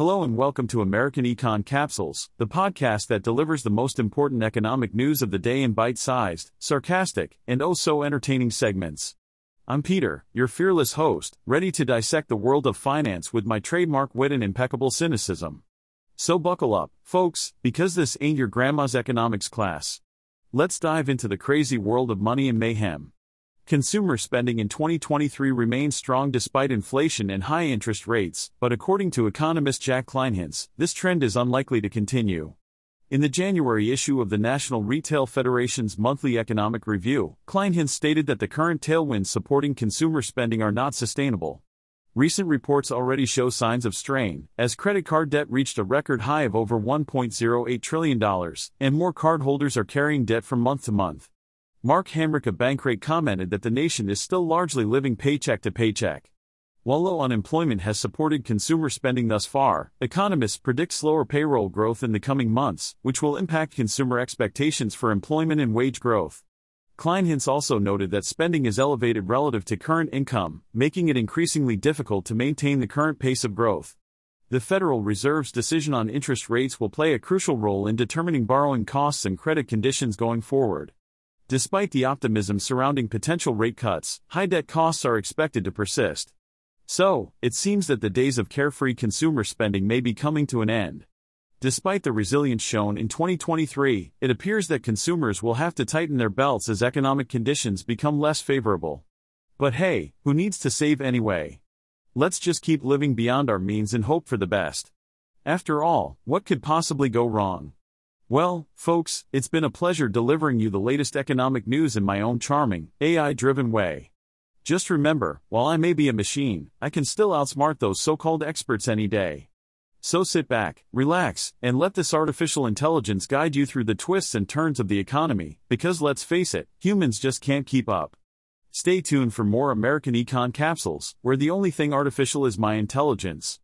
Hello and welcome to American Econ Capsules, the podcast that delivers the most important economic news of the day in bite sized, sarcastic, and oh so entertaining segments. I'm Peter, your fearless host, ready to dissect the world of finance with my trademark wit and impeccable cynicism. So buckle up, folks, because this ain't your grandma's economics class. Let's dive into the crazy world of money and mayhem. Consumer spending in 2023 remains strong despite inflation and high interest rates, but according to economist Jack Kleinhenz, this trend is unlikely to continue. In the January issue of the National Retail Federation's monthly economic review, Kleinhenz stated that the current tailwinds supporting consumer spending are not sustainable. Recent reports already show signs of strain, as credit card debt reached a record high of over $1.08 trillion, and more cardholders are carrying debt from month to month. Mark Hamrick of Bankrate commented that the nation is still largely living paycheck to paycheck. While low unemployment has supported consumer spending thus far, economists predict slower payroll growth in the coming months, which will impact consumer expectations for employment and wage growth. Kleinhenz also noted that spending is elevated relative to current income, making it increasingly difficult to maintain the current pace of growth. The Federal Reserve's decision on interest rates will play a crucial role in determining borrowing costs and credit conditions going forward. Despite the optimism surrounding potential rate cuts, high debt costs are expected to persist. So, it seems that the days of carefree consumer spending may be coming to an end. Despite the resilience shown in 2023, it appears that consumers will have to tighten their belts as economic conditions become less favorable. But hey, who needs to save anyway? Let's just keep living beyond our means and hope for the best. After all, what could possibly go wrong? Well, folks, it's been a pleasure delivering you the latest economic news in my own charming, AI driven way. Just remember, while I may be a machine, I can still outsmart those so called experts any day. So sit back, relax, and let this artificial intelligence guide you through the twists and turns of the economy, because let's face it, humans just can't keep up. Stay tuned for more American Econ capsules, where the only thing artificial is my intelligence.